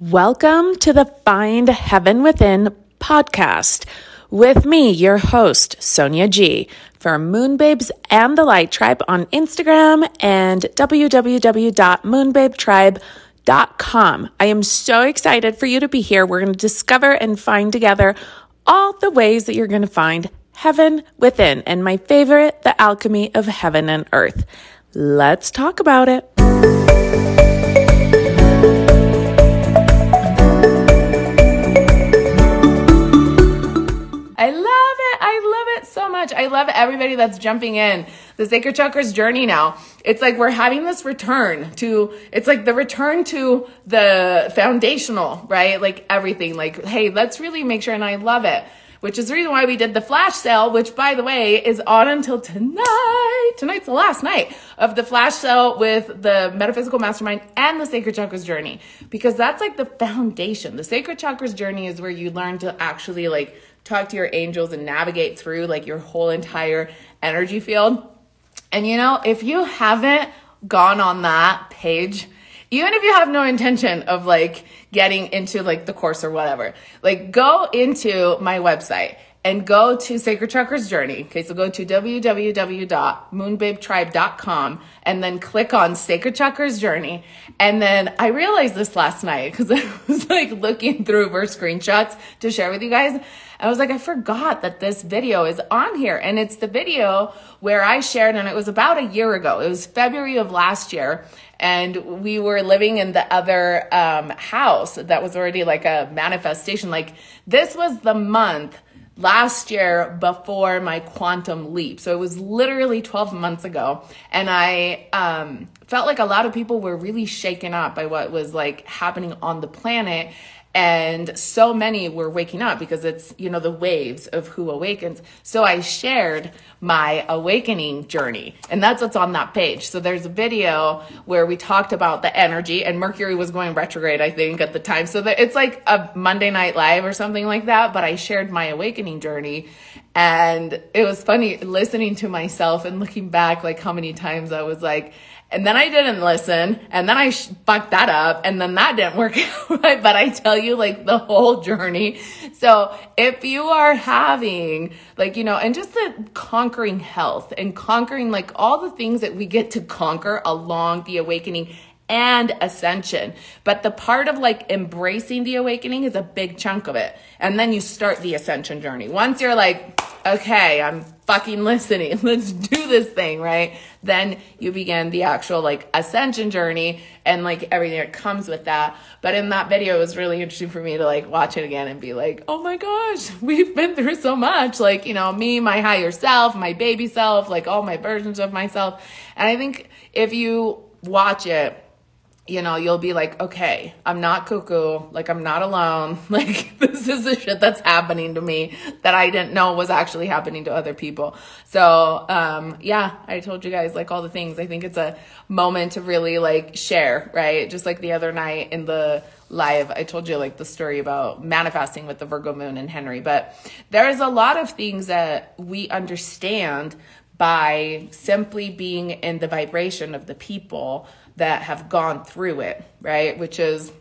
Welcome to the Find Heaven Within podcast with me, your host, Sonia G, for Moonbabes and the Light Tribe on Instagram and www.moonbabetribe.com. I am so excited for you to be here. We're going to discover and find together all the ways that you're going to find heaven within, and my favorite, the alchemy of heaven and earth. Let's talk about it. Much. I love everybody that's jumping in the Sacred Chakras journey now. It's like we're having this return to, it's like the return to the foundational, right? Like everything. Like, hey, let's really make sure, and I love it which is the reason why we did the flash sale, which by the way is on until tonight. Tonight's the last night of the flash sale with the metaphysical mastermind and the sacred chakras journey, because that's like the foundation. The sacred chakras journey is where you learn to actually like talk to your angels and navigate through like your whole entire energy field. And you know, if you haven't gone on that page, even if you have no intention of like getting into like the course or whatever, like go into my website and go to Sacred Chakras Journey. Okay, so go to www.moonbabetribe.com and then click on Sacred Chakras Journey. And then I realized this last night because I was like looking through her screenshots to share with you guys. I was like, I forgot that this video is on here. And it's the video where I shared, and it was about a year ago. It was February of last year. And we were living in the other um, house that was already like a manifestation. Like, this was the month last year before my quantum leap. So it was literally 12 months ago. And I um, felt like a lot of people were really shaken up by what was like happening on the planet and so many were waking up because it's you know the waves of who awakens. So i shared my awakening journey. And that's what's on that page. So there's a video where we talked about the energy. And mercury was going retrograde i think at the time. So that it's like a monday night live or something like that. But i shared my awakening journey. And it was funny listening to myself and looking back like how many times i was like and then I didn't listen, and then I fucked that up, and then that didn't work out. But I tell you, like the whole journey. So if you are having, like, you know, and just the conquering health and conquering like all the things that we get to conquer along the awakening and ascension. But the part of like embracing the awakening is a big chunk of it. And then you start the ascension journey. Once you're like, okay, I'm fucking listening. Let's do this thing, right? Then you begin the actual like ascension journey and like everything that comes with that. But in that video, it was really interesting for me to like watch it again and be like, oh my gosh, we've been through so much. Like, you know, me, my higher self, my baby self, like all my versions of myself. And I think if you watch it, you know, you'll be like, okay, I'm not cuckoo. Like, I'm not alone. Like, this is the shit that's happening to me that I didn't know was actually happening to other people. So, um, yeah, I told you guys like all the things. I think it's a moment to really like share, right? Just like the other night in the live, I told you like the story about manifesting with the Virgo moon and Henry. But there's a lot of things that we understand by simply being in the vibration of the people that have gone through it, right? Which is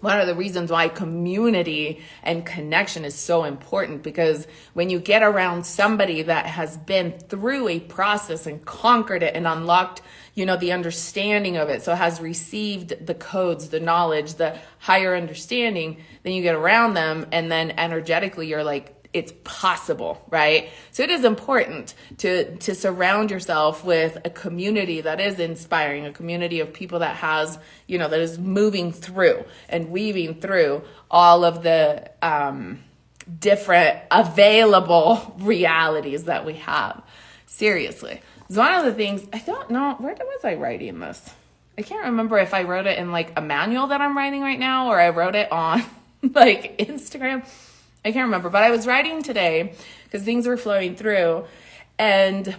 one of the reasons why community and connection is so important because when you get around somebody that has been through a process and conquered it and unlocked you know the understanding of it so has received the codes the knowledge the higher understanding then you get around them and then energetically you're like it's possible, right? So it is important to to surround yourself with a community that is inspiring, a community of people that has, you know, that is moving through and weaving through all of the um, different available realities that we have. Seriously. It's one of the things I don't know where was I writing this? I can't remember if I wrote it in like a manual that I'm writing right now or I wrote it on like Instagram. I can't remember, but I was writing today because things were flowing through. And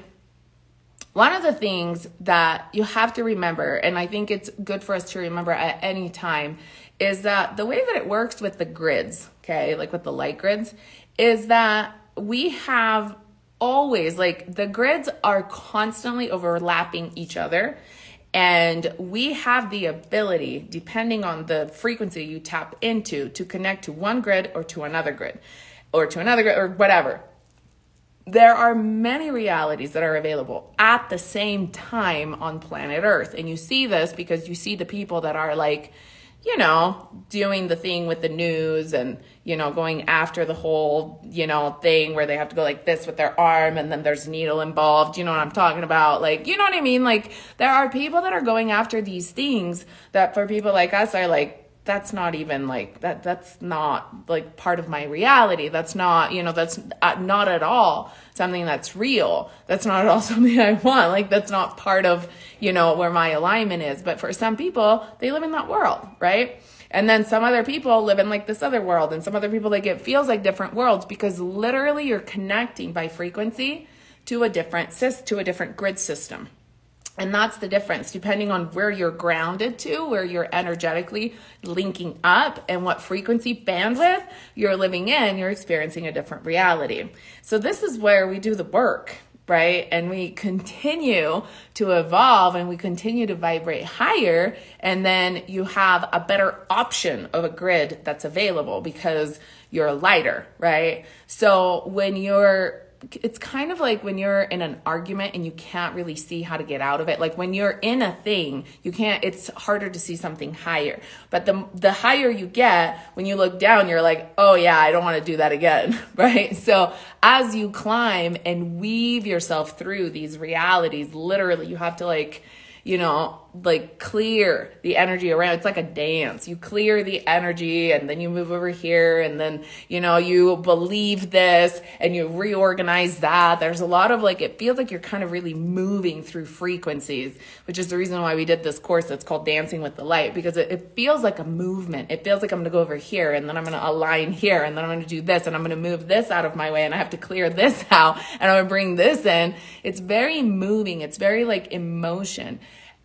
one of the things that you have to remember, and I think it's good for us to remember at any time, is that the way that it works with the grids, okay, like with the light grids, is that we have always, like, the grids are constantly overlapping each other And we have the ability, depending on the frequency you tap into, to connect to one grid or to another grid or to another grid or whatever. There are many realities that are available at the same time on planet Earth. And you see this because you see the people that are like, you know, doing the thing with the news and, you know, going after the whole, you know, thing where they have to go like this with their arm and then there's needle involved. You know what I'm talking about? Like, you know what I mean? Like, there are people that are going after these things that for people like us are like, that's not even like that that's not like part of my reality. That's not you know that's uh, not at all something that's real. That's not at all something i want. Like that's not part of you know where my alignment is. But for some people they live in that world right? And then some other people live in like this other world. And some other people like it feels like different worlds because literally you're connecting by frequency to a different sys to a different grid system and that's the difference, depending on where you're grounded to, where you're energetically linking up, and what frequency bandwidth you're living in, you're experiencing a different reality. So, this is where we do the work, right? And we continue to evolve and we continue to vibrate higher. And then you have a better option of a grid that's available because you're lighter, right? So, when you're it's kind of like when you're in an argument and you can't really see how to get out of it. Like when you're in a thing, you can't, it's harder to see something higher. But the, the higher you get, when you look down, you're like, oh yeah, I don't want to do that again. Right. So as you climb and weave yourself through these realities, literally, you have to like, you know, like clear the energy around. It's like a dance. You clear the energy and then you move over here and then, you know, you believe this and you reorganize that. There's a lot of like, it feels like you're kind of really moving through frequencies, which is the reason why we did this course that's called Dancing with the Light because it, it feels like a movement. It feels like I'm going to go over here and then I'm going to align here and then I'm going to do this and I'm going to move this out of my way and I have to clear this out and I'm going to bring this in. It's very moving. It's very like emotion.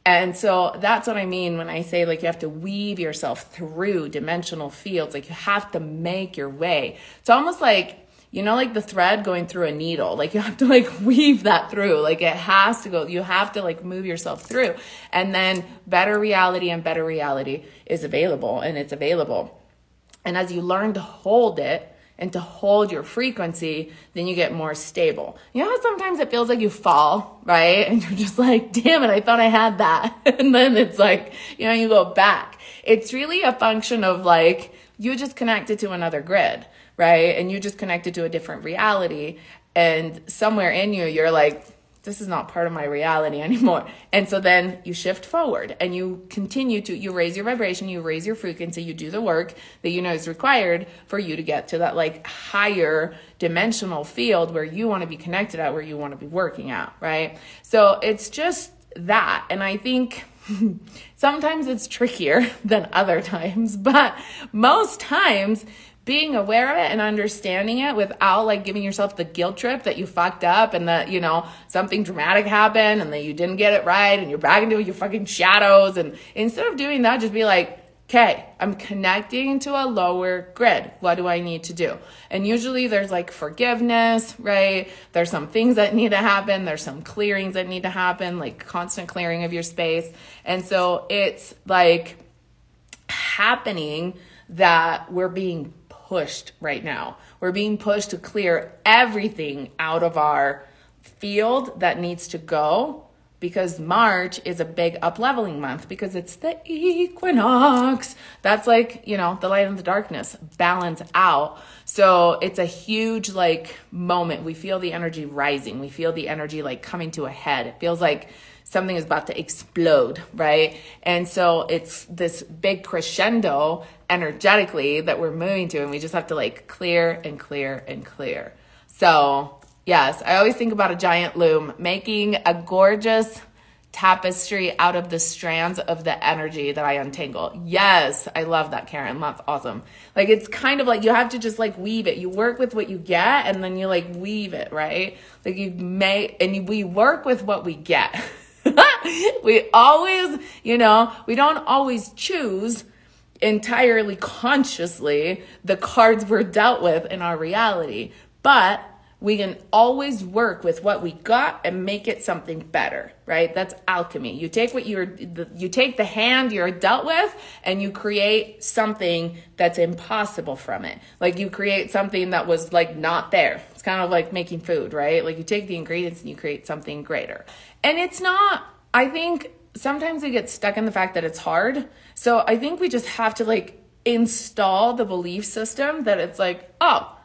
And so that's what I mean when I say like you have to weave yourself through dimensional fields. Like you have to make your way. It's almost like, you know, like the thread going through a needle. Like you have to like weave that through. Like it has to go. You have to like move yourself through. And then better reality and better reality is available and it's available. And as you learn to hold it, and to hold your frequency, then you get more stable. You know sometimes it feels like you fall, right? And you're just like, damn it, I thought I had that. and then it's like, you know, you go back. It's really a function of like, you just connected to another grid, right? And you just connected to a different reality. And somewhere in you, you're like, this is not part of my reality anymore. And so then you shift forward and you continue to, you raise your vibration, you raise your frequency, you do the work that you know is required for you to get to that like higher dimensional field where you want to be connected at, where you want to be working at, right? So it's just that. And I think sometimes it's trickier than other times, but most times being aware of it and understanding it without like giving yourself the guilt trip that you fucked up and that, you know, something dramatic happened and that you didn't get it right and you're back into your fucking shadows. And instead of doing that, just be like, okay, I'm connecting to a lower grid. What do I need to do? And usually there's like forgiveness, right? There's some things that need to happen. There's some clearings that need to happen, like constant clearing of your space. And so it's like happening that we're being pushed right now. We're being pushed to clear everything out of our field that needs to go because March is a big up leveling month because it's the equinox. That's like, you know, the light and the darkness balance out. So it's a huge like moment. We feel the energy rising. We feel the energy like coming to a head. It feels like something is about to explode, right? And so it's this big crescendo energetically that we're moving to, and we just have to like clear and clear and clear. So, yes, I always think about a giant loom making a gorgeous tapestry out of the strands of the energy that I untangle. Yes, I love that, Karen. That's awesome. Like it's kind of like you have to just like weave it. You work with what you get and then you like weave it, right? Like you may and we work with what we get. we always, you know, we don't always choose entirely consciously the cards we're dealt with in our reality. But we can always work with what we got and make it something better right? That's alchemy. You take what you're you take the hand you're dealt with and you create something that's impossible from it. Like you create something that was like not there. It's kind of like making food right? Like you take the ingredients and you create something greater. And it's not i think sometimes we get stuck in the fact that it's hard. So i think we just have to like install the belief system that it's like oh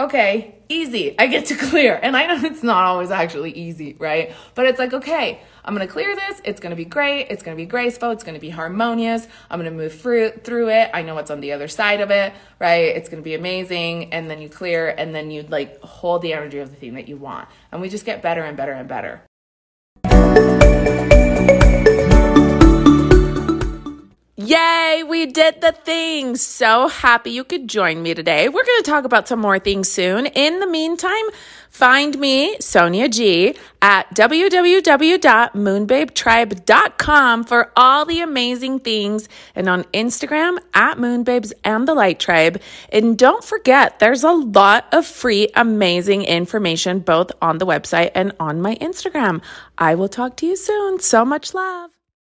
okay, easy. I get to clear. And I know it's not always actually easy, right? But it's like, okay, I'm going to clear this. It's going to be great. It's going to be graceful. It's going to be harmonious. I'm going to move through, through it. I know what's on the other side of it, right? It's going to be amazing. And then you clear and then you like hold the energy of the thing that you want. And we just get better and better and better. Yay, we did the thing. So happy you could join me today. We're going to talk about some more things soon. In the meantime, find me, Sonia G, at www.moonbabetribe.com for all the amazing things and on Instagram at Moonbabes and the Light Tribe. And don't forget, there's a lot of free, amazing information both on the website and on my Instagram. I will talk to you soon. So much love.